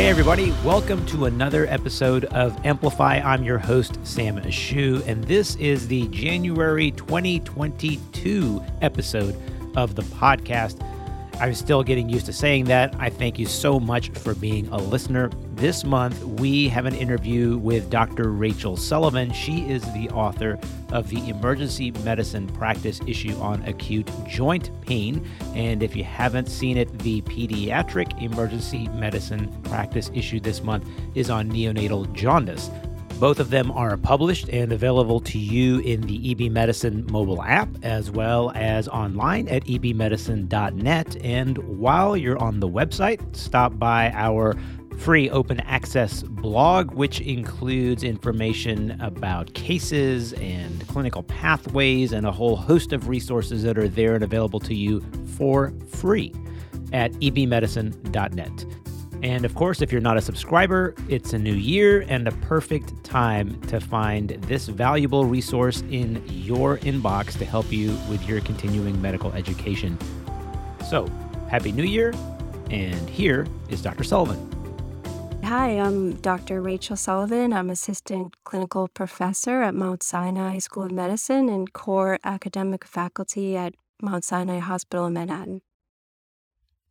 Hey, everybody, welcome to another episode of Amplify. I'm your host, Sam Ashoo, and this is the January 2022 episode of the podcast. I'm still getting used to saying that. I thank you so much for being a listener. This month, we have an interview with Dr. Rachel Sullivan. She is the author of the Emergency Medicine Practice issue on acute joint pain. And if you haven't seen it, the Pediatric Emergency Medicine Practice issue this month is on neonatal jaundice. Both of them are published and available to you in the EB Medicine mobile app as well as online at ebmedicine.net. And while you're on the website, stop by our free open access blog, which includes information about cases and clinical pathways and a whole host of resources that are there and available to you for free at ebmedicine.net. And of course, if you're not a subscriber, it's a new year and a perfect time to find this valuable resource in your inbox to help you with your continuing medical education. So, Happy New Year, and here is Dr. Sullivan. Hi, I'm Dr. Rachel Sullivan. I'm assistant clinical professor at Mount Sinai School of Medicine and core academic faculty at Mount Sinai Hospital in Manhattan.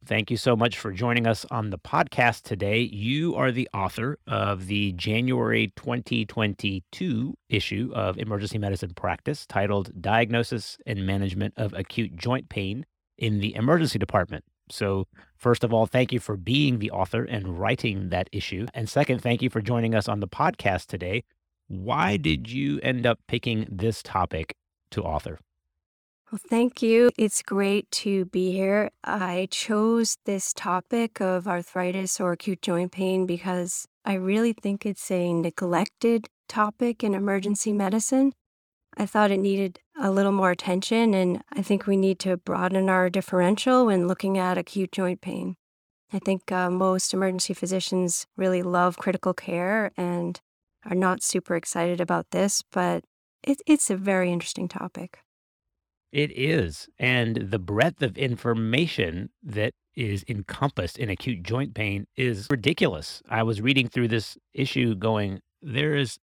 Thank you so much for joining us on the podcast today. You are the author of the January 2022 issue of Emergency Medicine Practice titled Diagnosis and Management of Acute Joint Pain in the Emergency Department. So, first of all, thank you for being the author and writing that issue. And second, thank you for joining us on the podcast today. Why did you end up picking this topic to author? Well, thank you. It's great to be here. I chose this topic of arthritis or acute joint pain because I really think it's a neglected topic in emergency medicine. I thought it needed a little more attention, and I think we need to broaden our differential when looking at acute joint pain. I think uh, most emergency physicians really love critical care and are not super excited about this, but it, it's a very interesting topic. It is. And the breadth of information that is encompassed in acute joint pain is ridiculous. I was reading through this issue going, there is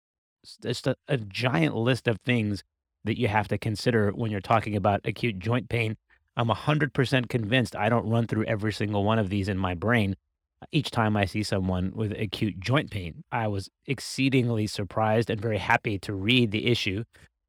just a, a giant list of things that you have to consider when you're talking about acute joint pain. I'm 100% convinced I don't run through every single one of these in my brain uh, each time I see someone with acute joint pain. I was exceedingly surprised and very happy to read the issue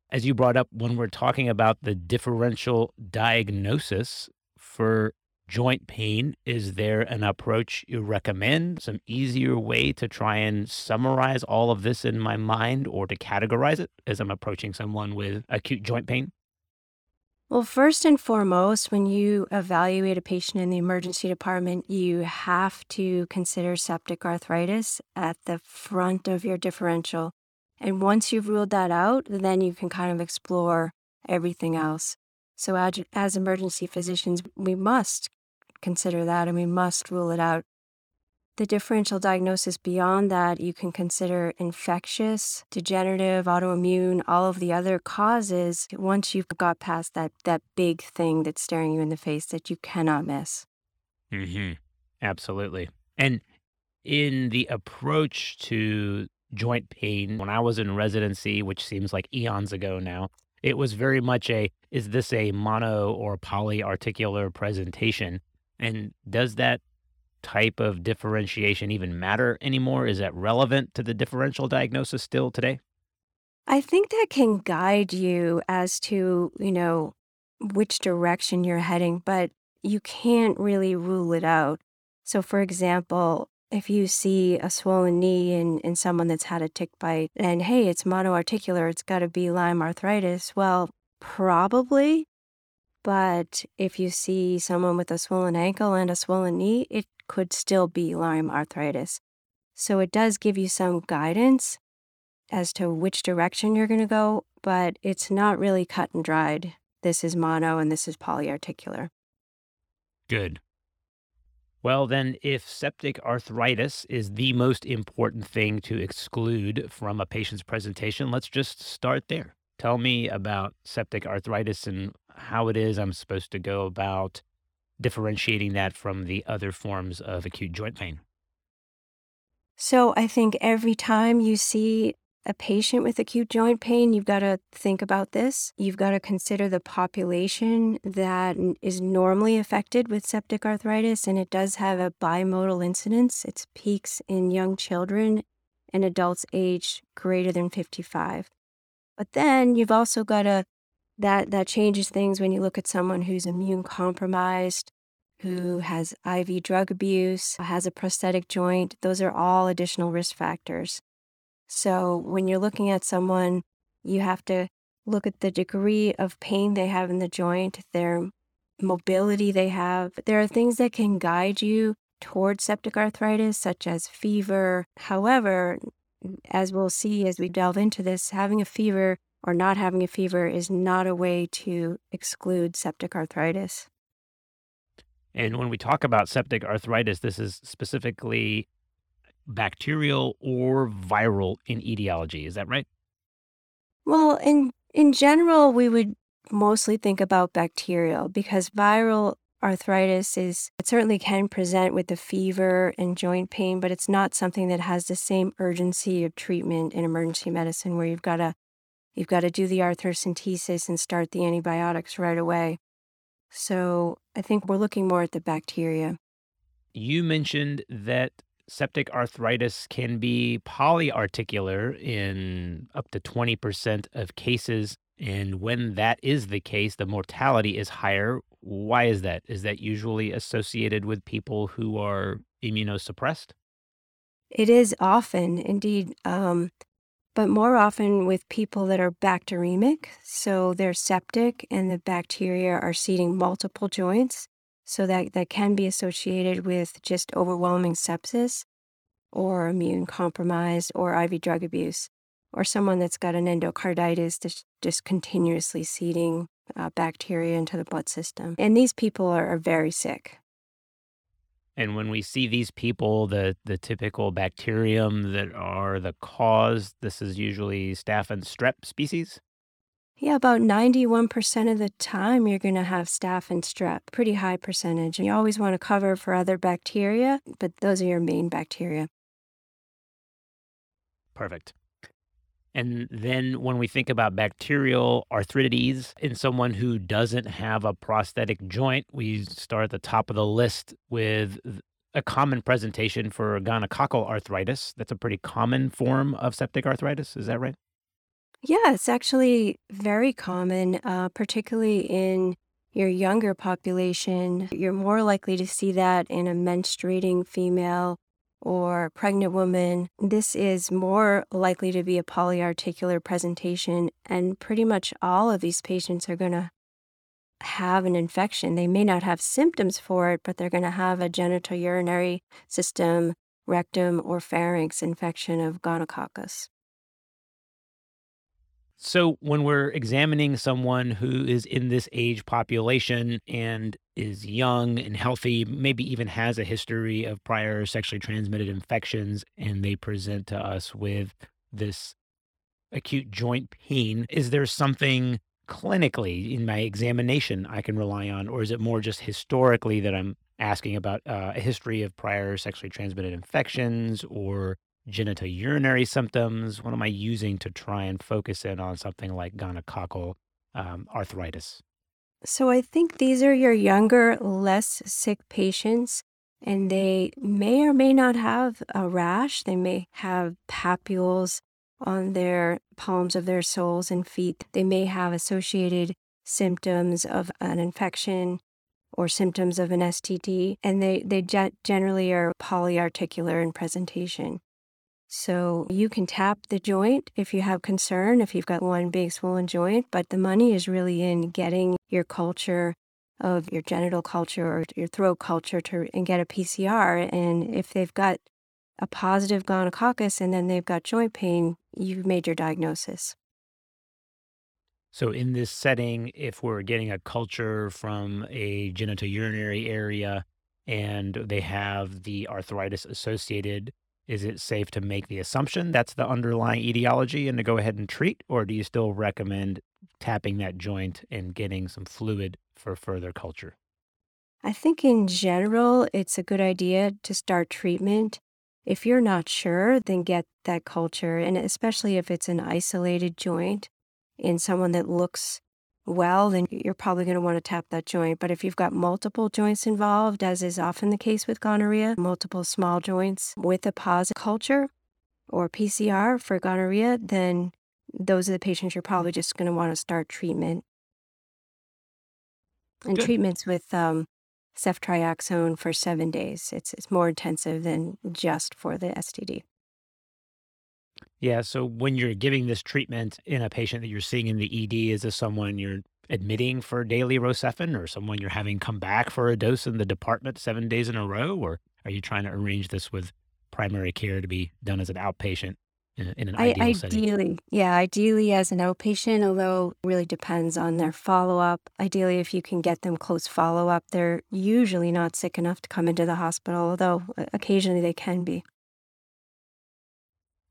as you brought up, when we're talking about the differential diagnosis for joint pain, is there an approach you recommend? Some easier way to try and summarize all of this in my mind or to categorize it as I'm approaching someone with acute joint pain? Well, first and foremost, when you evaluate a patient in the emergency department, you have to consider septic arthritis at the front of your differential. And once you've ruled that out, then you can kind of explore everything else. So, as, as emergency physicians, we must consider that and we must rule it out. The differential diagnosis beyond that, you can consider infectious, degenerative, autoimmune, all of the other causes once you've got past that, that big thing that's staring you in the face that you cannot miss. Mm-hmm. Absolutely. And in the approach to joint pain when I was in residency, which seems like eons ago now. It was very much a is this a mono or polyarticular presentation? And does that type of differentiation even matter anymore? Is that relevant to the differential diagnosis still today? I think that can guide you as to, you know, which direction you're heading, but you can't really rule it out. So, for example, if you see a swollen knee in, in someone that's had a tick bite and hey, it's monoarticular, it's got to be Lyme arthritis, well, probably. But if you see someone with a swollen ankle and a swollen knee, it could still be Lyme arthritis. So it does give you some guidance as to which direction you're going to go, but it's not really cut and dried. This is mono and this is polyarticular. Good. Well, then, if septic arthritis is the most important thing to exclude from a patient's presentation, let's just start there. Tell me about septic arthritis and how it is I'm supposed to go about differentiating that from the other forms of acute joint pain. So I think every time you see a patient with acute joint pain, you've got to think about this. You've got to consider the population that is normally affected with septic arthritis, and it does have a bimodal incidence. It peaks in young children and adults aged greater than 55. But then you've also got to that that changes things when you look at someone who's immune compromised, who has IV drug abuse, has a prosthetic joint. Those are all additional risk factors. So when you're looking at someone, you have to look at the degree of pain they have in the joint, their mobility they have. There are things that can guide you towards septic arthritis, such as fever. However, as we'll see as we delve into this, having a fever or not having a fever is not a way to exclude septic arthritis. And when we talk about septic arthritis, this is specifically bacterial or viral in etiology. Is that right? Well, in in general, we would mostly think about bacterial because viral arthritis is it certainly can present with the fever and joint pain, but it's not something that has the same urgency of treatment in emergency medicine where you've got to you've got to do the arthrocentesis and start the antibiotics right away. So, I think we're looking more at the bacteria. You mentioned that septic arthritis can be polyarticular in up to 20% of cases. And when that is the case, the mortality is higher. Why is that? Is that usually associated with people who are immunosuppressed? It is often, indeed, um, but more often with people that are bacteremic. So they're septic and the bacteria are seeding multiple joints. So that, that can be associated with just overwhelming sepsis or immune compromised or IV drug abuse or someone that's got an endocarditis that's just continuously seeding uh, bacteria into the blood system. And these people are, are very sick. And when we see these people, the the typical bacterium that are the cause, this is usually staph and strep species. Yeah, about 91% of the time you're going to have staph and strep, pretty high percentage. And you always want to cover for other bacteria, but those are your main bacteria. Perfect. And then when we think about bacterial arthritides in someone who doesn't have a prosthetic joint, we start at the top of the list with a common presentation for gonococcal arthritis. That's a pretty common form of septic arthritis. Is that right? Yeah, it's actually very common, uh, particularly in your younger population. You're more likely to see that in a menstruating female or pregnant woman. This is more likely to be a polyarticular presentation, and pretty much all of these patients are going to have an infection. They may not have symptoms for it, but they're going to have a genitourinary system, rectum, or pharynx infection of gonococcus. So, when we're examining someone who is in this age population and is young and healthy, maybe even has a history of prior sexually transmitted infections, and they present to us with this acute joint pain, is there something clinically in my examination I can rely on? Or is it more just historically that I'm asking about uh, a history of prior sexually transmitted infections or genitourinary symptoms? What am I using to try and focus in on something like gonococcal um, arthritis? So I think these are your younger, less sick patients, and they may or may not have a rash. They may have papules on their palms of their soles and feet. They may have associated symptoms of an infection or symptoms of an STD, and they, they generally are polyarticular in presentation. So you can tap the joint if you have concern, if you've got one big swollen joint, but the money is really in getting your culture of your genital culture or your throat culture to and get a PCR. And if they've got a positive gonococcus and then they've got joint pain, you've made your diagnosis. So, in this setting, if we're getting a culture from a genitourinary area and they have the arthritis associated is it safe to make the assumption that's the underlying etiology and to go ahead and treat, or do you still recommend tapping that joint and getting some fluid for further culture? I think in general, it's a good idea to start treatment If you're not sure, then get that culture. And especially if it's an isolated joint in someone that looks well, then you're probably going to want to tap that joint. But if you've got multiple joints involved, as is often the case with gonorrhea, multiple small joints with a positive culture or PCR for gonorrhea, then those are the patients you're probably just going to want to start treatment. And Good. treatments with um, ceftriaxone for seven days. It's it's more intensive than just for the STD. Yeah. So when you're giving this treatment in a patient that you're seeing in the ED, is this someone you're admitting for daily Rocephin or someone you're having come back for a dose in the department seven days in a row? Or are you trying to arrange this with primary care to be done as an outpatient in, in an I ideal setting? ideally, yeah, ideally as an outpatient, although it really depends on their follow up. Ideally, if you can get them close follow up, they're usually not sick enough to come into the hospital, although uh, occasionally they can be.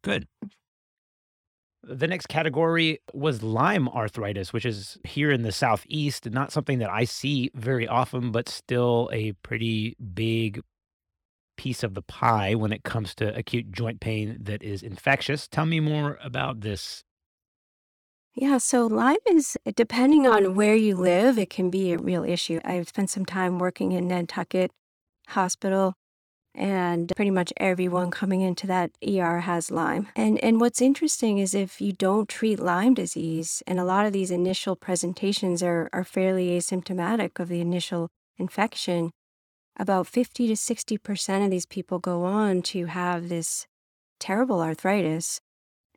Good. The next category was Lyme arthritis, which is here in the Southeast, not something that I see very often, but still a pretty big piece of the pie when it comes to acute joint pain that is infectious. Tell me more about this. Yeah, so Lyme is, depending on where you live, it can be a real issue. I've spent some time working in Nantucket Hospital, and pretty much everyone coming into that ER has Lyme. And and what's interesting is if you don't treat Lyme disease, and a lot of these initial presentations are are fairly asymptomatic of the initial infection, about 50 to 60% of these people go on to have this terrible arthritis.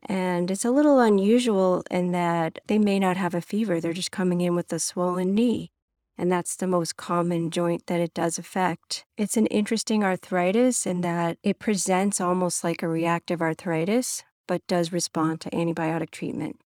And it's a little unusual in that they may not have a fever, they're just coming in with a swollen knee. And that's the most common joint that it does affect. It's an interesting arthritis in that it presents almost like a reactive arthritis, but does respond to antibiotic treatment.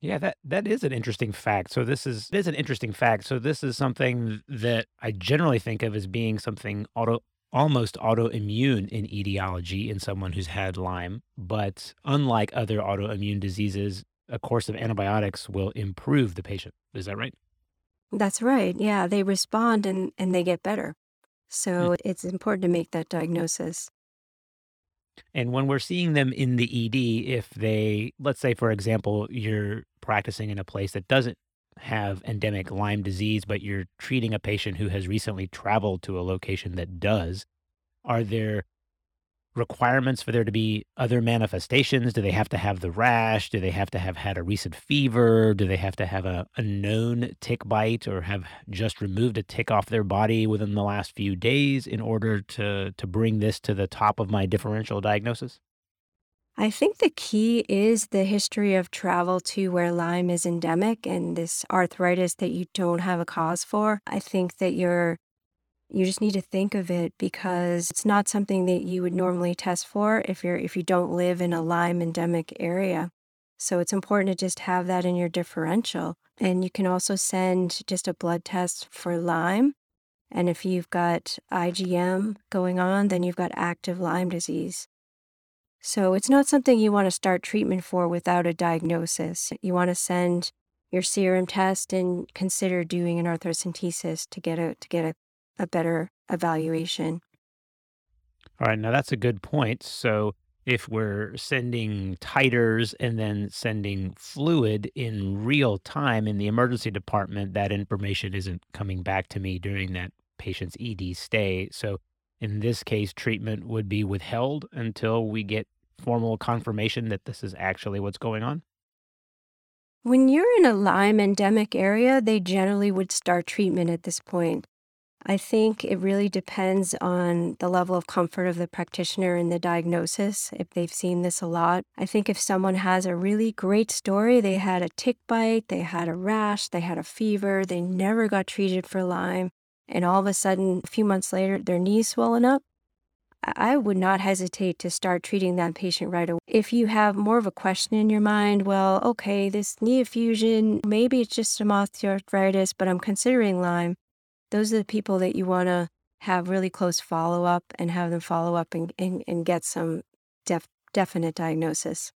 Yeah, that that is an interesting fact. So this is this is an interesting fact. So this is something that I generally think of as being something auto almost autoimmune in etiology in someone who's had Lyme, but unlike other autoimmune diseases, a course of antibiotics will improve the patient. Is that right? That's right. Yeah, they respond and, and they get better. Hmm. So it's important to make that diagnosis. And when we're seeing them in the ED, if they, let's say, for example, you're practicing in a place that doesn't have endemic Lyme disease, but you're treating a patient who has recently traveled to a location that does, are there requirements for there to be other manifestations? Do they have to have the rash? Do they have to have had a recent fever? Do they have to have a, a known tick bite or have just removed a tick off their body within the last few days in order to, to bring this to the top of my differential diagnosis? I think the key is the history of travel to where Lyme is endemic and this arthritis that you don't have a cause for. I think that you're you just need to think of it because it's not something that you would normally test for if you're if you don't live in a Lyme endemic area. So it's important to just have that in your differential. And you can also send just a blood test for Lyme. And if you've got IgM going on, then you've got active Lyme disease. So it's not something you want to start treatment for without a diagnosis. You want to send your serum test and consider doing an arthrocentesis to get a to get a, a better evaluation. All right, now that's a good point. So if we're sending titers and then sending fluid in real time in the emergency department, that information isn't coming back to me during that patient's ED stay. So in this case, treatment would be withheld until we get formal confirmation that this is actually what's going on. When you're in a Lyme endemic area, they generally would start treatment at this point. I think it really depends on the level of comfort of the practitioner in the diagnosis, if they've seen this a lot. I think if someone has a really great story, they had a tick bite, they had a rash, they had a fever, they never got treated for Lyme, and all of a sudden, a few months later, their knee's swollen up, I would not hesitate to start treating that patient right away. If you have more of a question in your mind, well, okay, this knee effusion, maybe it's just some osteoarthritis, but I'm considering Lyme those are the people that you want to have really close follow up and have them follow up and, and, and get some def, definite diagnosis.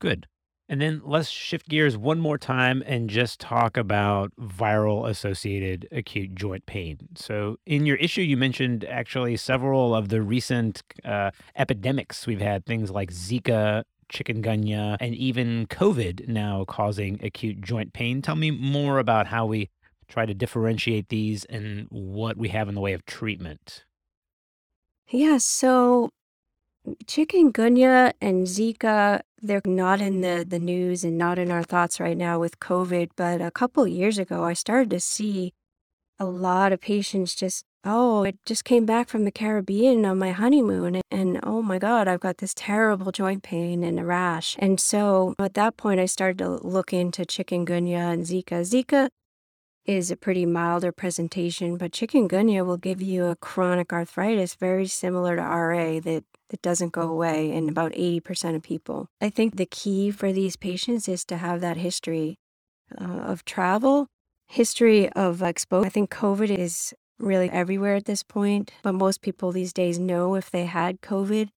Good. And then let's shift gears one more time and just talk about viral associated acute joint pain. So, in your issue, you mentioned actually several of the recent uh, epidemics we've had, things like Zika, chikungunya, and even COVID now causing acute joint pain. Tell me more about how we try to differentiate these and what we have in the way of treatment. Yeah, so chikungunya and Zika, they're not in the, the news and not in our thoughts right now with COVID. But a couple years ago, I started to see a lot of patients just, oh, I just came back from the Caribbean on my honeymoon. And oh my God, I've got this terrible joint pain and a rash. And so at that point, I started to look into chikungunya and Zika. Zika is a pretty milder presentation, but chikungunya will give you a chronic arthritis very similar to RA that, that doesn't go away in about 80% of people. I think the key for these patients is to have that history uh, of travel, history of exposure. I think COVID is really everywhere at this point, but most people these days know if they had COVID.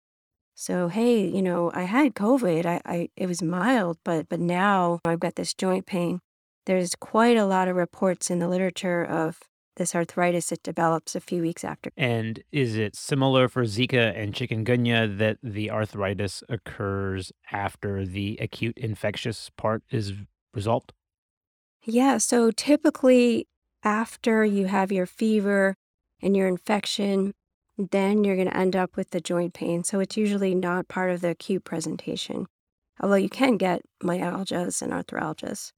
So, hey, you know, I had COVID. I, I it was mild, but but now I've got this joint pain there's quite a lot of reports in the literature of this arthritis that develops a few weeks after. And is it similar for Zika and chikungunya that the arthritis occurs after the acute infectious part is resolved? Yeah, so typically after you have your fever and your infection, then you're going to end up with the joint pain. So it's usually not part of the acute presentation, although you can get myalgias and arthralgias.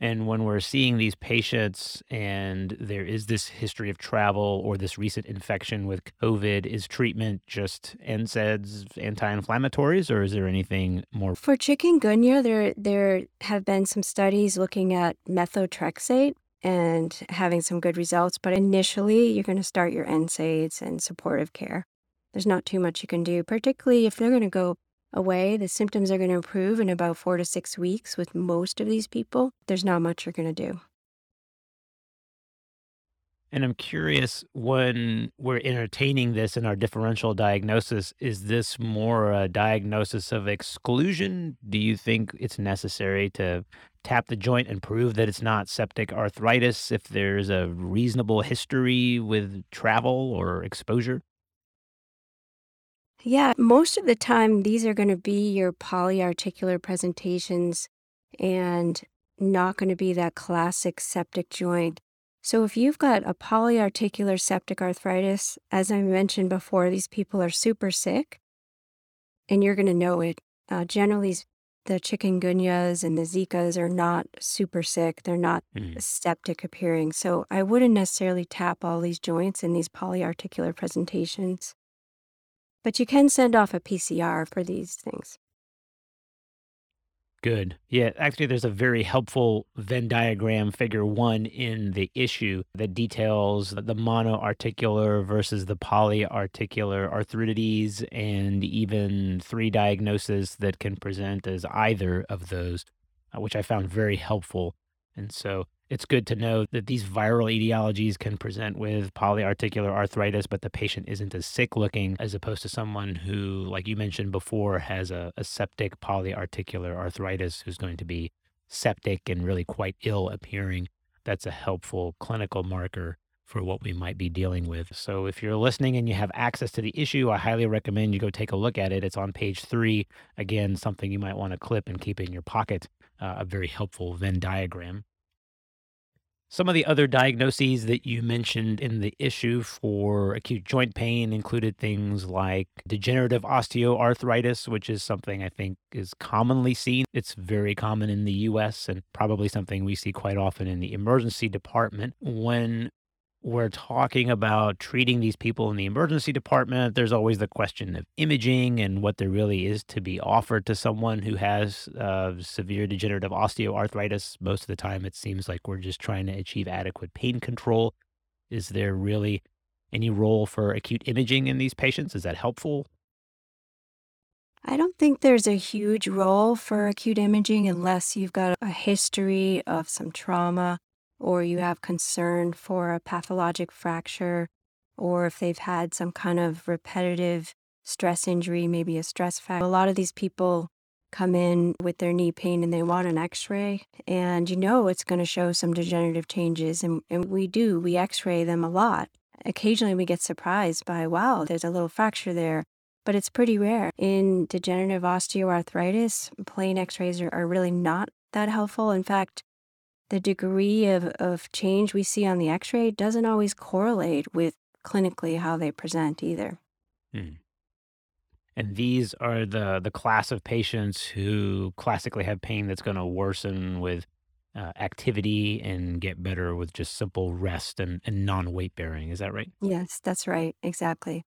And when we're seeing these patients and there is this history of travel or this recent infection with COVID, is treatment just NSAIDs, anti-inflammatories, or is there anything more? For chikungunya, there there have been some studies looking at methotrexate and having some good results. But initially, you're going to start your NSAIDs and supportive care. There's not too much you can do, particularly if they're going to go away. The symptoms are going to improve in about four to six weeks with most of these people. There's not much you're going to do. And I'm curious when we're entertaining this in our differential diagnosis, is this more a diagnosis of exclusion? Do you think it's necessary to tap the joint and prove that it's not septic arthritis if there's a reasonable history with travel or exposure? Yeah, most of the time, these are going to be your polyarticular presentations and not going to be that classic septic joint. So, if you've got a polyarticular septic arthritis, as I mentioned before, these people are super sick and you're going to know it. Uh, generally, the chikungunyas and the Zikas are not super sick. They're not mm. septic appearing. So, I wouldn't necessarily tap all these joints in these polyarticular presentations. But you can send off a PCR for these things. Good. Yeah, actually, there's a very helpful Venn diagram, figure one, in the issue that details the monoarticular versus the polyarticular arthritides and even three diagnoses that can present as either of those, uh, which I found very helpful. And so it's good to know that these viral etiologies can present with polyarticular arthritis, but the patient isn't as sick looking as opposed to someone who, like you mentioned before, has a, a septic polyarticular arthritis who's going to be septic and really quite ill appearing. That's a helpful clinical marker for what we might be dealing with. So if you're listening and you have access to the issue, I highly recommend you go take a look at it. It's on page three. Again, something you might want to clip and keep in your pocket, uh, a very helpful Venn diagram. Some of the other diagnoses that you mentioned in the issue for acute joint pain included things like degenerative osteoarthritis, which is something I think is commonly seen. It's very common in the US and probably something we see quite often in the emergency department. When we're talking about treating these people in the emergency department, there's always the question of imaging and what there really is to be offered to someone who has uh, severe degenerative osteoarthritis. Most of the time, it seems like we're just trying to achieve adequate pain control. Is there really any role for acute imaging in these patients? Is that helpful? I don't think there's a huge role for acute imaging unless you've got a history of some trauma or you have concern for a pathologic fracture, or if they've had some kind of repetitive stress injury, maybe a stress fracture. A lot of these people come in with their knee pain and they want an x-ray and you know it's going to show some degenerative changes and, and we do we x-ray them a lot occasionally we get surprised by wow there's a little fracture there but it's pretty rare in degenerative osteoarthritis plain x-rays are, are really not that helpful in fact the degree of, of change we see on the x-ray doesn't always correlate with clinically how they present either Hmm. And these are the the class of patients who classically have pain that's going to worsen with uh, activity and get better with just simple rest and, and non weight bearing. Is that right? yes that's right exactly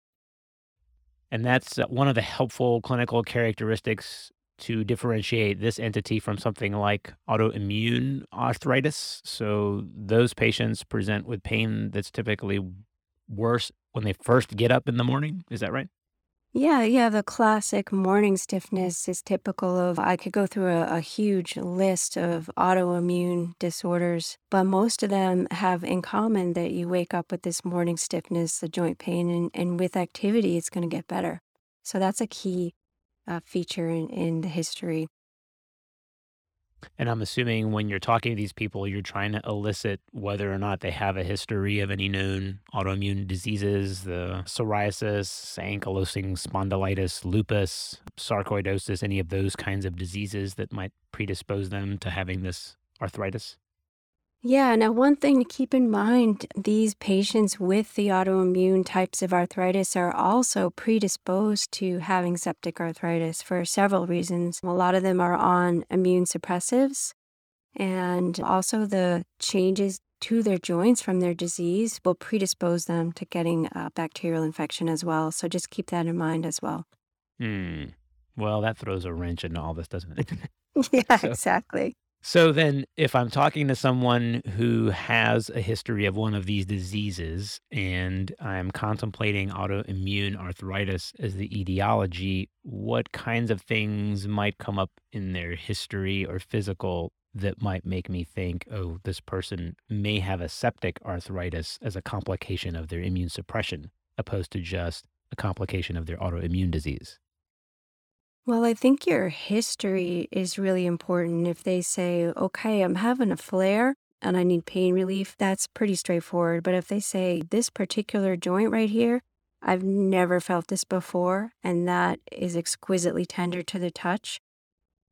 And that's uh, one of the helpful clinical characteristics to differentiate this entity from something like autoimmune arthritis. So those patients present with pain that's typically worse when they first get up in the morning. Is that right? Yeah, yeah, the classic morning stiffness is typical of, I could go through a, a huge list of autoimmune disorders, but most of them have in common that you wake up with this morning stiffness, the joint pain, and, and with activity, it's going to get better. So that's a key uh, feature in, in the history. And I'm assuming when you're talking to these people, you're trying to elicit whether or not they have a history of any known autoimmune diseases, the psoriasis, ankylosing spondylitis, lupus, sarcoidosis, any of those kinds of diseases that might predispose them to having this arthritis. Yeah, now one thing to keep in mind these patients with the autoimmune types of arthritis are also predisposed to having septic arthritis for several reasons. A lot of them are on immune suppressives, and also the changes to their joints from their disease will predispose them to getting a bacterial infection as well. So just keep that in mind as well. Hmm. Well, that throws a wrench into all this, doesn't it? yeah, so, exactly. So then, if I'm talking to someone who has a history of one of these diseases and I'm contemplating autoimmune arthritis as the etiology, what kinds of things might come up in their history or physical that might make me think, oh, this person may have a septic arthritis as a complication of their immune suppression, opposed to just a complication of their autoimmune disease? Well, I think your history is really important. If they say, okay, I'm having a flare and I need pain relief, that's pretty straightforward. But if they say, this particular joint right here, I've never felt this before, and that is exquisitely tender to the touch,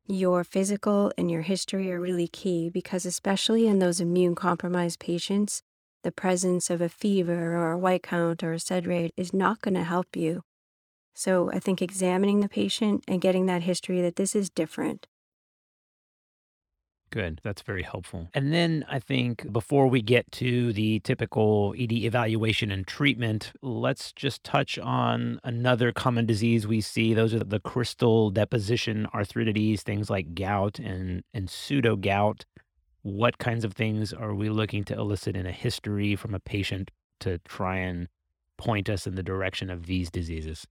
your physical and your history are really key because, especially in those immune compromised patients, the presence of a fever or a white count or a sed rate is not going to help you. So I think examining the patient and getting that history that this is different. Good. That's very helpful. And then I think before we get to the typical ED evaluation and treatment, let's just touch on another common disease we see. Those are the crystal deposition arthritides, things like gout and, and pseudo gout. What kinds of things are we looking to elicit in a history from a patient to try and point us in the direction of these diseases?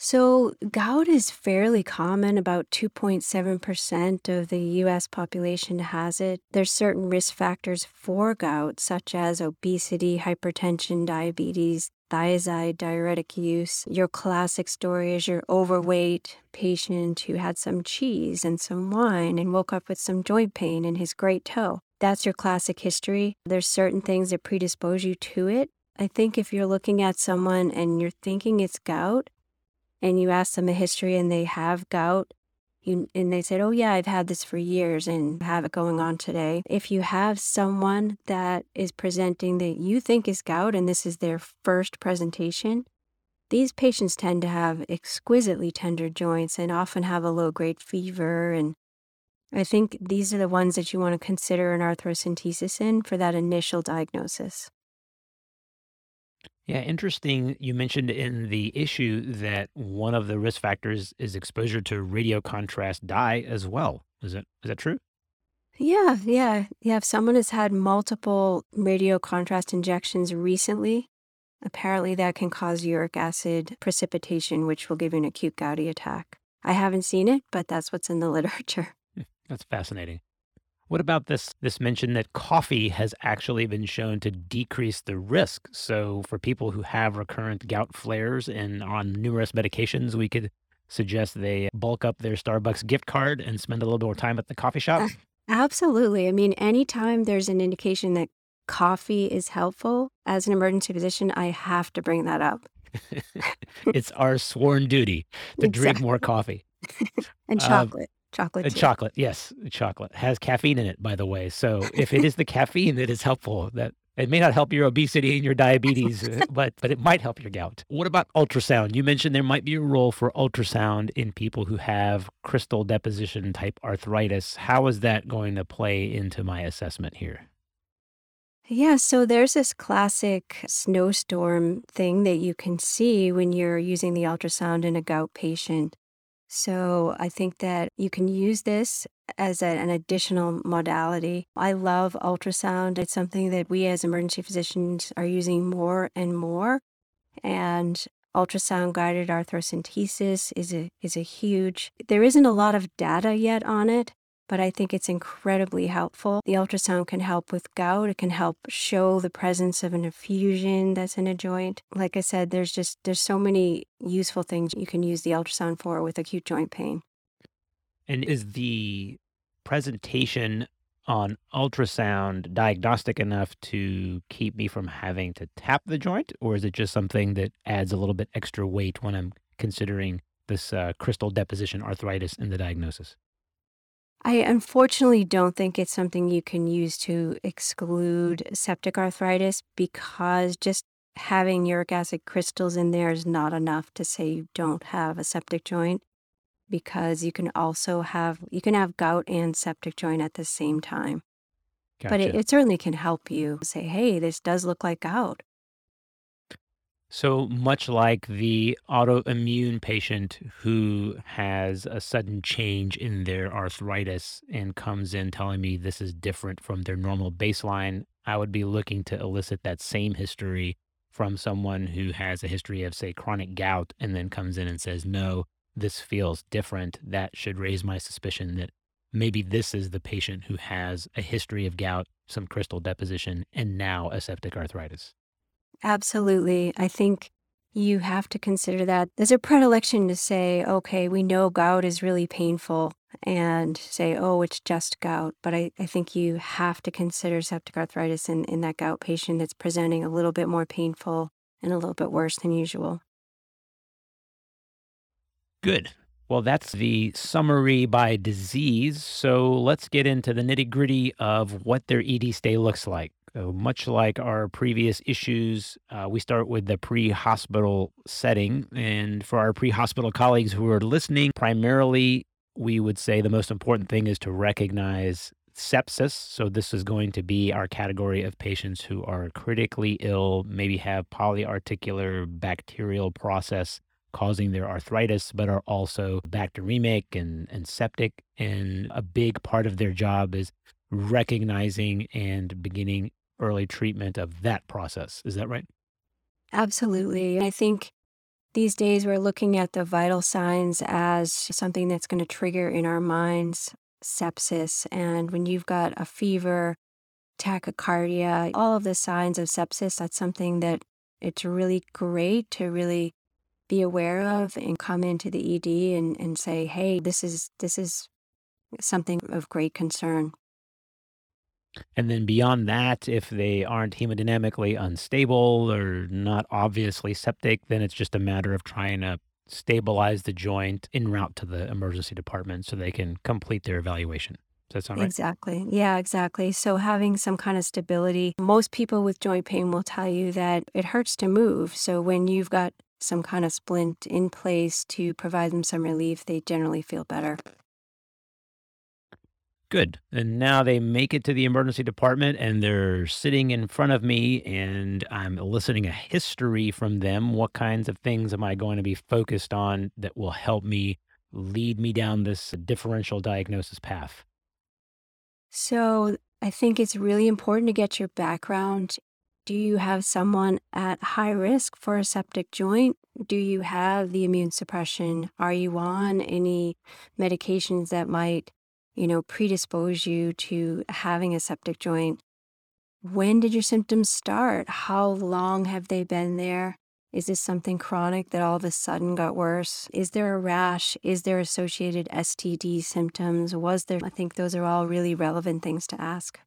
So, gout is fairly common. About 2.7% of the US population has it. There's certain risk factors for gout, such as obesity, hypertension, diabetes, thiazide, diuretic use. Your classic story is your overweight patient who had some cheese and some wine and woke up with some joint pain in his great toe. That's your classic history. There's certain things that predispose you to it. I think if you're looking at someone and you're thinking it's gout, and you ask them a history and they have gout, you, and they said, Oh, yeah, I've had this for years and have it going on today. If you have someone that is presenting that you think is gout and this is their first presentation, these patients tend to have exquisitely tender joints and often have a low grade fever. And I think these are the ones that you want to consider an arthrocentesis in for that initial diagnosis. Yeah, interesting. You mentioned in the issue that one of the risk factors is exposure to radio contrast dye as well. Is that is that true? Yeah, yeah, yeah. If someone has had multiple radio contrast injections recently, apparently that can cause uric acid precipitation, which will give you an acute gouty attack. I haven't seen it, but that's what's in the literature. That's fascinating. What about this this mention that coffee has actually been shown to decrease the risk? So for people who have recurrent gout flares and on numerous medications, we could suggest they bulk up their Starbucks gift card and spend a little bit more time at the coffee shop? Absolutely. I mean, anytime there's an indication that coffee is helpful as an emergency physician, I have to bring that up. it's our sworn duty to exactly. drink more coffee. and um, chocolate. Um, chocolate. And chocolate, yes, chocolate has caffeine in it, by the way. So if it is the caffeine that is helpful, that it may not help your obesity and your diabetes, uh, but but it might help your gout. What about ultrasound? You mentioned there might be a role for ultrasound in people who have crystal deposition type arthritis. How is that going to play into my assessment here? Yeah, so there's this classic snowstorm thing that you can see when you're using the ultrasound in a gout patient. So I think that you can use this as a, an additional modality. I love ultrasound. It's something that we as emergency physicians are using more and more. And ultrasound guided arthrocentesis is a is a huge there isn't a lot of data yet on it but I think it's incredibly helpful. The ultrasound can help with gout. It can help show the presence of an effusion that's in a joint. Like I said, there's just there's so many useful things you can use the ultrasound for with acute joint pain. And is the presentation on ultrasound diagnostic enough to keep me from having to tap the joint or is it just something that adds a little bit extra weight when I'm considering this uh, crystal deposition arthritis in the diagnosis? I unfortunately don't think it's something you can use to exclude septic arthritis because just having uric acid crystals in there is not enough to say you don't have a septic joint because you can also have you can have gout and septic joint at the same time. Gotcha. But it, it certainly can help you say, hey, this does look like gout. So much like the autoimmune patient who has a sudden change in their arthritis and comes in telling me this is different from their normal baseline, I would be looking to elicit that same history from someone who has a history of, say, chronic gout and then comes in and says, no, this feels different. That should raise my suspicion that maybe this is the patient who has a history of gout, some crystal deposition, and now a septic arthritis. Absolutely. I think you have to consider that. There's a predilection to say, okay, we know gout is really painful and say, oh, it's just gout. But I, I think you have to consider septic arthritis in, in that gout patient that's presenting a little bit more painful and a little bit worse than usual. Good. Well, that's the summary by disease. So let's get into the nitty gritty of what their ED stay looks like. So, much like our previous issues, uh, we start with the pre hospital setting. And for our pre hospital colleagues who are listening, primarily we would say the most important thing is to recognize sepsis. So, this is going to be our category of patients who are critically ill, maybe have polyarticular bacterial process causing their arthritis, but are also bacteremic and, and septic. And a big part of their job is recognizing and beginning early treatment of that process. Is that right? Absolutely. I think these days we're looking at the vital signs as something that's going to trigger in our minds sepsis. And when you've got a fever, tachycardia, all of the signs of sepsis, that's something that it's really great to really be aware of and come into the ED and, and say, hey, this is this is something of great concern. And then beyond that, if they aren't hemodynamically unstable or not obviously septic, then it's just a matter of trying to stabilize the joint en route to the emergency department so they can complete their evaluation. Does that sound right? Exactly. Yeah, exactly. So having some kind of stability. Most people with joint pain will tell you that it hurts to move. So when you've got some kind of splint in place to provide them some relief, they generally feel better. Good. And now they make it to the emergency department and they're sitting in front of me and I'm eliciting a history from them. What kinds of things am I going to be focused on that will help me lead me down this differential diagnosis path? So, I think it's really important to get your background. Do you have someone at high risk for a septic joint? Do you have the immune suppression? Are you on any medications that might you know, predispose you to having a septic joint. When did your symptoms start? How long have they been there? Is this something chronic that all of a sudden got worse? Is there a rash? Is there associated STD symptoms? Was there? I think those are all really relevant things to ask.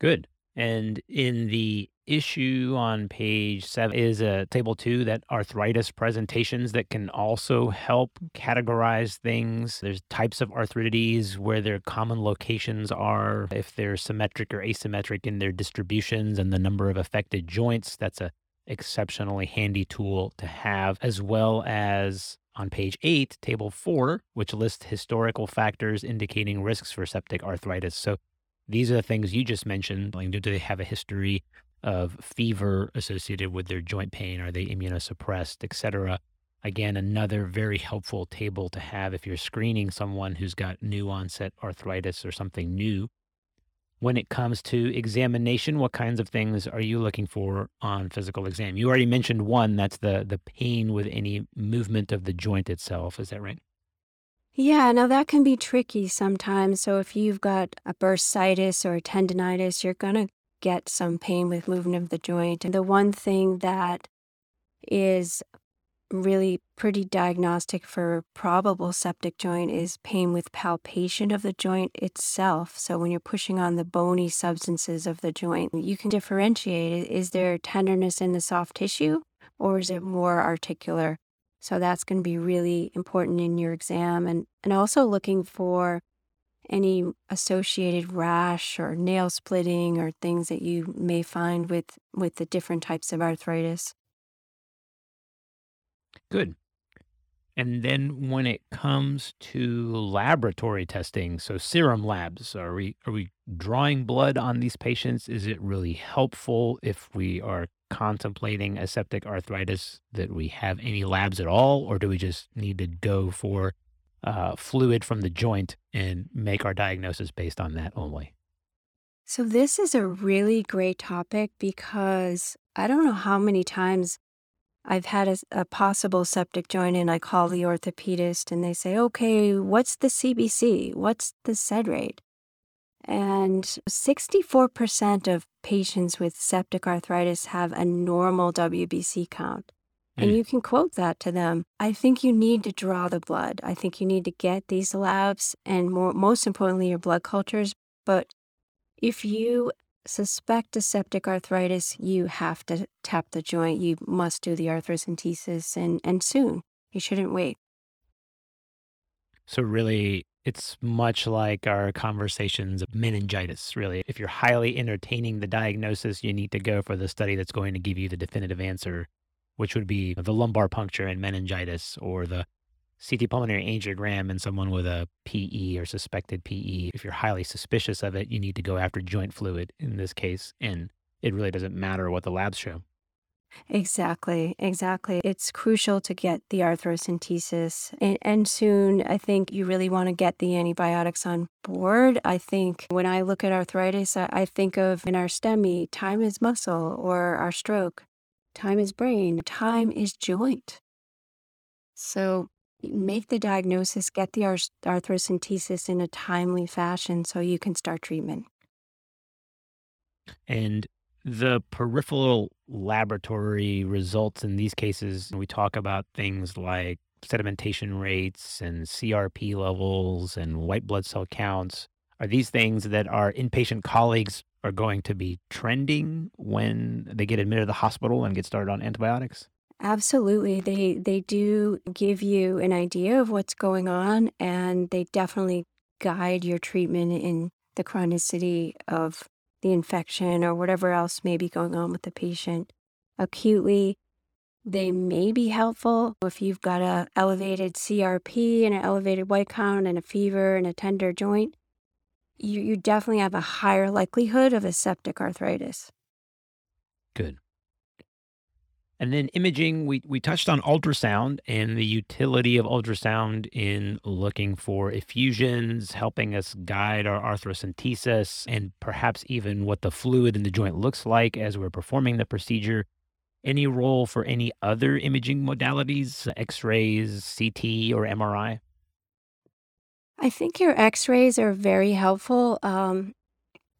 Good. And in the issue on page seven is a table two that arthritis presentations that can also help categorize things. There's types of arthritides where their common locations are, if they're symmetric or asymmetric in their distributions and the number of affected joints. That's a exceptionally handy tool to have, as well as on page eight, table four, which lists historical factors indicating risks for septic arthritis. So these are the things you just mentioned. Like, do they have a history of fever associated with their joint pain? Are they immunosuppressed, et cetera? Again, another very helpful table to have if you're screening someone who's got new onset arthritis or something new. When it comes to examination, what kinds of things are you looking for on physical exam? You already mentioned one, that's the the pain with any movement of the joint itself. Is that right? Yeah, now that can be tricky sometimes. So if you've got a bursitis or a tendonitis, you're going to get some pain with movement of the joint. And the one thing that is really pretty diagnostic for probable septic joint is pain with palpation of the joint itself. So when you're pushing on the bony substances of the joint, you can differentiate is there tenderness in the soft tissue or is it more articular? So that's going to be really important in your exam and, and also looking for any associated rash or nail splitting or things that you may find with with the different types of arthritis. Good. And then when it comes to laboratory testing, so serum labs, are we are we drawing blood on these patients? Is it really helpful if we are contemplating a septic arthritis that we have any labs at all, or do we just need to go for uh, fluid from the joint and make our diagnosis based on that only? So, this is a really great topic because I don't know how many times I've had a, a, possible septic joint and I call the orthopedist and they say, okay, what's the CBC? What's the SED rate? And 64% of patients with septic arthritis have a normal WBC count. And mm. you can quote that to them. I think you need to draw the blood. I think you need to get these labs and more, most importantly, your blood cultures. But if you suspect a septic arthritis, you have to tap the joint. You must do the arthrocentesis and, and soon. You shouldn't wait. So, really, it's much like our conversations of meningitis, really. If you're highly entertaining the diagnosis, you need to go for the study that's going to give you the definitive answer which would be the lumbar puncture and meningitis or the CT pulmonary angiogram in someone with a PE or suspected PE. If you're highly suspicious of it, you need to go after joint fluid in this case. And it really doesn't matter what the labs show. Exactly, exactly. It's crucial to get the arthrocentesis. And, and, soon, I think you really want to get the antibiotics on board. I think when I look at arthritis, I, I think of in our STEMI, time is muscle, or our stroke. Time is brain, time is joint. So make the diagnosis, get the arthrocentesis in a timely fashion so you can start treatment. And the peripheral laboratory results in these cases, we talk about things like sedimentation rates and CRP levels and white blood cell counts. Are these things that our inpatient colleagues are going to be trending when they get admitted to the hospital and get started on antibiotics? Absolutely. They they do give you an idea of what's going on and they definitely guide your treatment in the chronicity of the infection or whatever else may be going on with the patient. Acutely, they may be helpful if you've got a elevated CRP and an elevated white count and a fever and a tender joint you, you definitely have a higher likelihood of a septic arthritis. Good. And then imaging, we, we touched on ultrasound and the utility of ultrasound in looking for effusions, helping us guide our arthrocentesis, and perhaps even what the fluid in the joint looks like as we're performing the procedure. Any role for any other imaging modalities, x rays, CT, or MRI? I think your x rays are very helpful um,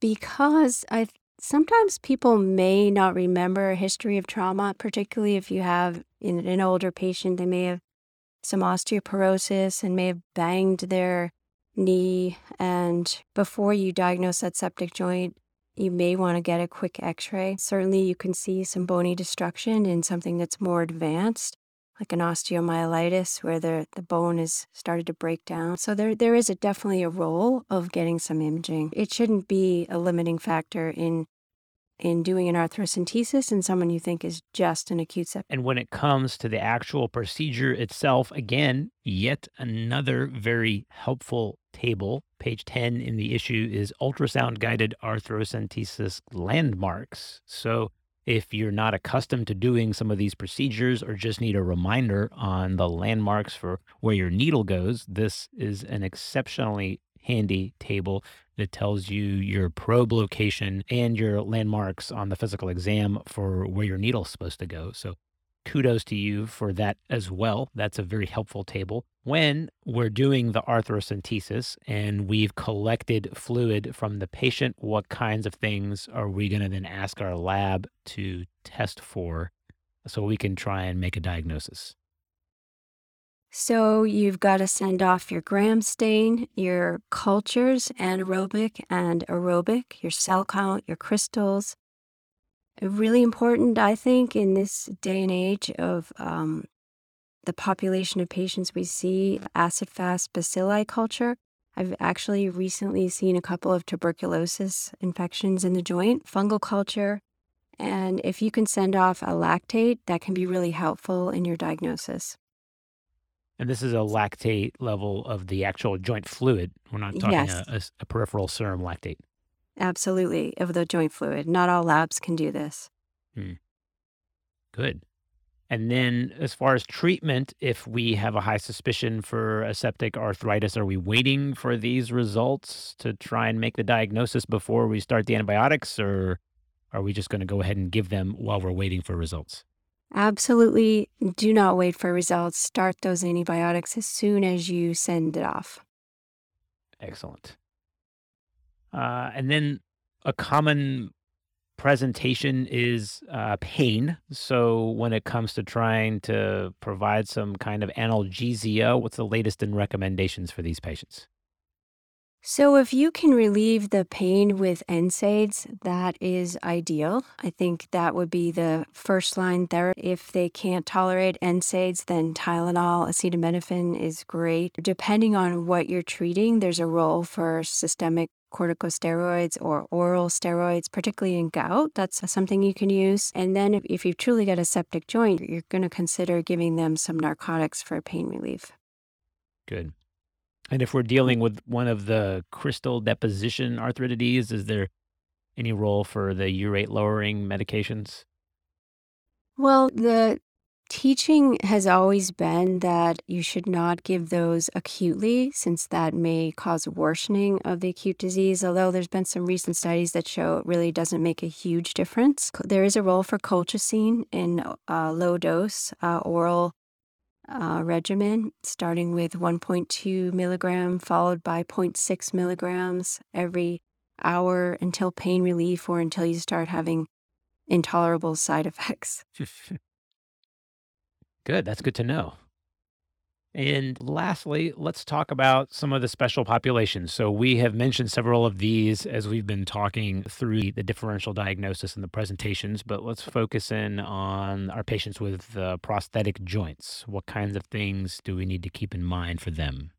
because I sometimes people may not remember a history of trauma, particularly if you have in an older patient, they may have some osteoporosis and may have banged their knee. And before you diagnose that septic joint, you may want to get a quick x ray. Certainly, you can see some bony destruction in something that's more advanced, like an osteomyelitis, where the, the bone has started to break down. So, there, there is a, definitely a role of getting some imaging. It shouldn't be a limiting factor in in doing an arthrocentesis in someone you think is just an acute septic. And when it comes to the actual procedure itself, again, yet another very helpful table. Page 10 in the issue is ultrasound guided arthrocentesis landmarks. So if you're not accustomed to doing some of these procedures or just need a reminder on the landmarks for where your needle goes, this is an exceptionally handy table that tells you your probe location and your landmarks on the physical exam for where your needle's supposed to go. So kudos to you for that as well. That's a very helpful table. When we're doing the arthrocentesis and we've collected fluid from the patient, what kinds of things are we going to then ask our lab to test for so we can try and make a diagnosis? So you've got to send off your gram stain, your cultures, anaerobic and aerobic, your cell count, your crystals. Really important, I think, in this day and age of um, the population of patients we see, acid fast bacilli culture. I've actually recently seen a couple of tuberculosis infections in the joint, fungal culture. And if you can send off a lactate, that can be really helpful in your diagnosis. And this is a lactate level of the actual joint fluid. We're not talking Yes, a, a a peripheral serum lactate. Absolutely, of the joint fluid. Not all labs can do this. Hmm, good. And then, as far as treatment, if we have a high suspicion for a septic arthritis, are we waiting for these results to try and make the diagnosis before we start the antibiotics, or are we just going to go ahead and give them while we're waiting for results? Absolutely do not wait for results. Start those antibiotics as soon as you send it off. Excellent. Uh, and then a common presentation is uh, pain. So when it comes to trying to provide some kind of analgesia, what's the latest in recommendations for these patients? So, if you can relieve the pain with NSAIDs, that is ideal. I think that would be the first line therapy. If they can't tolerate NSAIDs, then Tylenol, acetaminophen is great. Depending on what you're treating, there's a role for systemic corticosteroids or oral steroids, particularly in gout. That's something you can use. And then, if, if you've truly got a septic joint, you're going to consider giving them some narcotics for pain relief. Good. And if we're dealing with one of the crystal deposition arthritides, is there any role for the urate lowering medications? Well, the teaching has always been that you should not give those acutely, since that may cause worsening of the acute disease. Although there's been some recent studies that show it really doesn't make a huge difference. There is a role for colchicine in uh, low dose uh, oral uh, regimen, starting with 1.2 milligram, followed by 0.6 milligrams every hour until pain relief or until you start having intolerable side effects. Good. That's good to know. And lastly, let's talk about some of the special populations. So, we have mentioned several of these as we've been talking through the differential diagnosis and the presentations, but let's focus in on our patients with uh, prosthetic joints. What kinds of things do we need to keep in mind for them?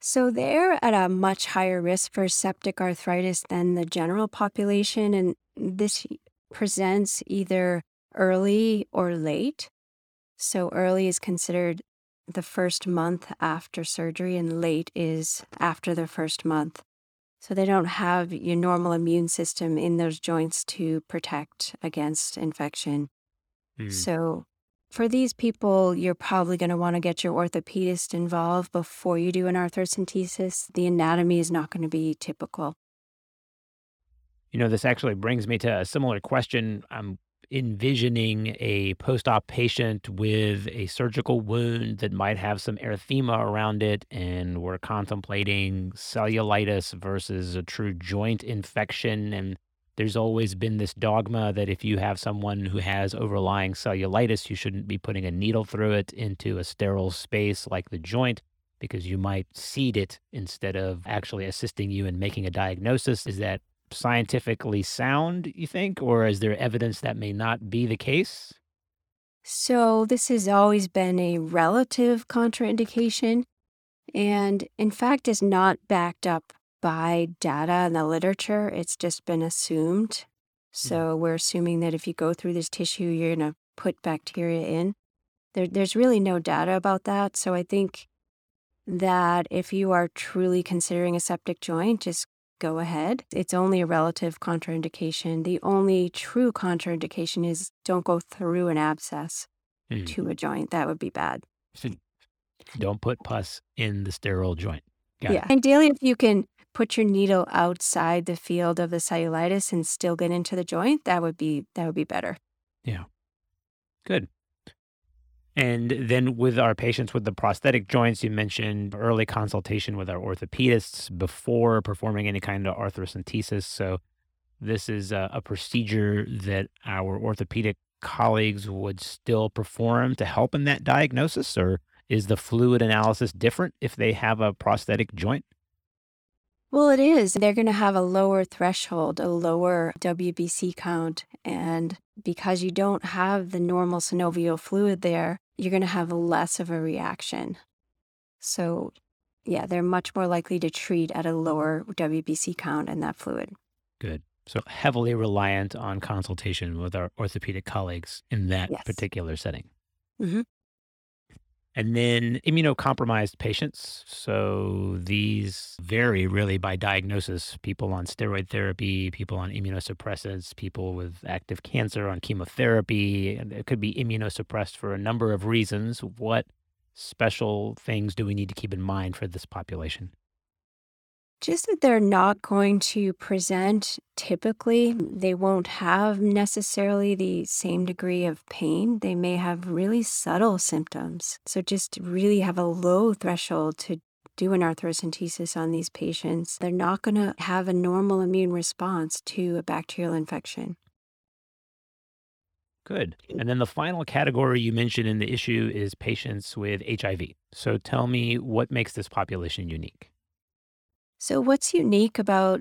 So they're at a much higher risk for septic arthritis than the general population, and this presents either early or late. So early is considered the first month after surgery, and late is after the first month. So they don't have your normal immune system in those joints to protect against infection. Hmm, So for these people, you're probably going to want to get your orthopedist involved before you do an arthrocentesis. The anatomy is not going to be typical. You know, this actually brings me to a similar question. I'm envisioning a post op patient with a surgical wound that might have some erythema around it, and we're contemplating cellulitis versus a true joint infection. And there's always been this dogma that if you have someone who has overlying cellulitis, you shouldn't be putting a needle through it into a sterile space like the joint because you might seed it instead of actually assisting you in making a diagnosis. Is that scientifically sound, you think? Or is there evidence that may not be the case? So, this has always been a relative contraindication, and in fact, is not backed up by data in the literature. It's just been assumed. Mm. So, we're assuming that if you go through this tissue, you're going to put bacteria in. There, there's really no data about that. So, I think that if you are truly considering a septic joint, just go ahead. It's only a relative contraindication. The only true contraindication is don't go through an abscess Mm. to a joint. That would be bad. Don't put pus in the sterile joint. Got yeah. it. Ideally, if you can put your needle outside the field of the cellulitis and still get into the joint, that would be that would be better. Yeah. Good. And then with our patients with the prosthetic joints, you mentioned early consultation with our orthopedists before performing any kind of arthrocentesis. So this is a, a procedure that our orthopedic colleagues would still perform to help in that diagnosis, or is the fluid analysis different if they have a prosthetic joint? Well, it is. They're going to have a lower threshold, a lower WBC count. And because you don't have the normal synovial fluid there, you're going to have less of a reaction. So, yeah, they're much more likely to treat at a lower WBC count in that fluid. Good. So heavily reliant on consultation with our orthopedic colleagues in that Yes. particular setting. Mhm. And then immunocompromised patients. So these vary really by diagnosis. People on steroid therapy, people on immunosuppressants, people with active cancer on chemotherapy. It could be immunosuppressed for a number of reasons. What special things do we need to keep in mind for this population? Just that they're not going to present typically. They won't have necessarily the same degree of pain. They may have really subtle symptoms. So, just really have a low threshold to do an arthrocentesis on these patients. They're not going to have a normal immune response to a bacterial infection. Good. And then the final category you mentioned in the issue is patients with HIV. So tell me what makes this population unique. So, what's unique about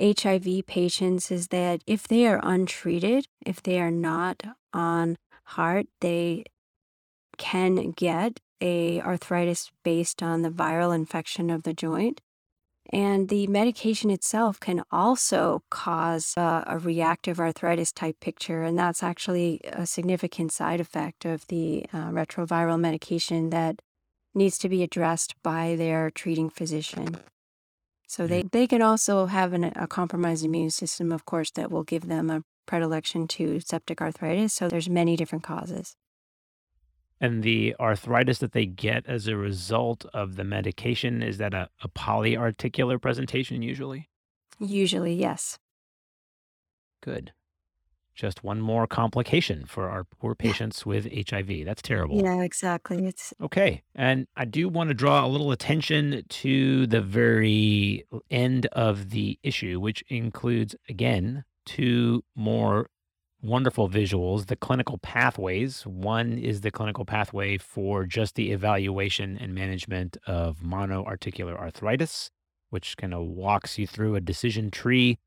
HIV patients is that if they are untreated, if they are not on HAART, they can get a arthritis based on the viral infection of the joint. And the medication itself can also cause uh, a reactive arthritis type picture. And that's actually a significant side effect of the uh, retroviral medication that needs to be addressed by their treating physician. So they, they can also have an, a compromised immune system, of course, that will give them a predilection to septic arthritis. So there's many different causes. And the arthritis that they get as a result of the medication, is that a, a polyarticular presentation usually? Usually, yes. Good. Just one more complication for our poor Yeah. patients with HIV. That's terrible. Yeah, exactly. It's Okay. And I do want to draw a little attention to the very end of the issue, which includes, again, two more wonderful visuals the clinical pathways. One is the clinical pathway for just the evaluation and management of monoarticular arthritis, which kind of walks you through a decision tree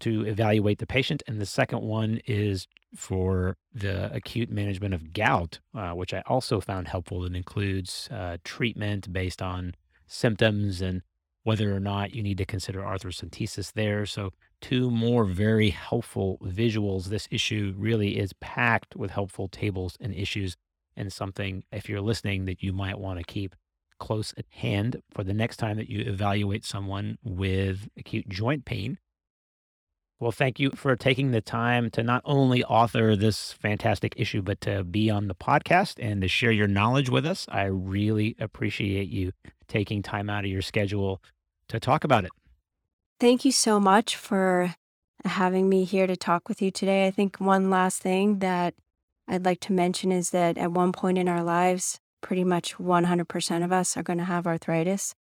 to evaluate the patient. And the second one is for the acute management of gout, uh, which I also found helpful. It includes uh, treatment based on symptoms and whether or not you need to consider arthrocentesis there. So, two more very helpful visuals. This issue really is packed with helpful tables and issues, and something, if you're listening, that you might want to keep close at hand for the next time that you evaluate someone with acute joint pain. Well, thank you for taking the time to not only author this fantastic issue, but to be on the podcast and to share your knowledge with us. I really appreciate you taking time out of your schedule to talk about it. Thank you so much for having me here to talk with you today. I think one last thing that I'd like to mention is that at one point in our lives, pretty much 100% of us are going to have arthritis.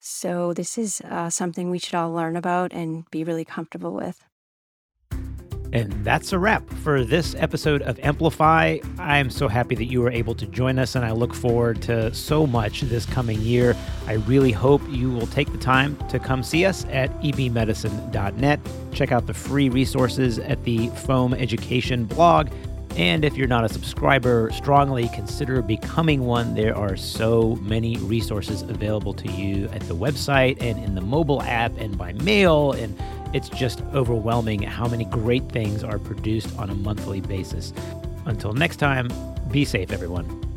So, this is uh, something we should all learn about and be really comfortable with. And that's a wrap for this episode of EMplify. I'm so happy that you were able to join us, and I look forward to so much this coming year. I really hope you will take the time to come see us at ebmedicine.net. Check out the free resources at the Foam Education blog. And if you're not a subscriber, strongly consider becoming one. There are so many resources available to you at the website and in the mobile app and by mail and it's just overwhelming how many great things are produced on a monthly basis. Until next time, be safe, everyone.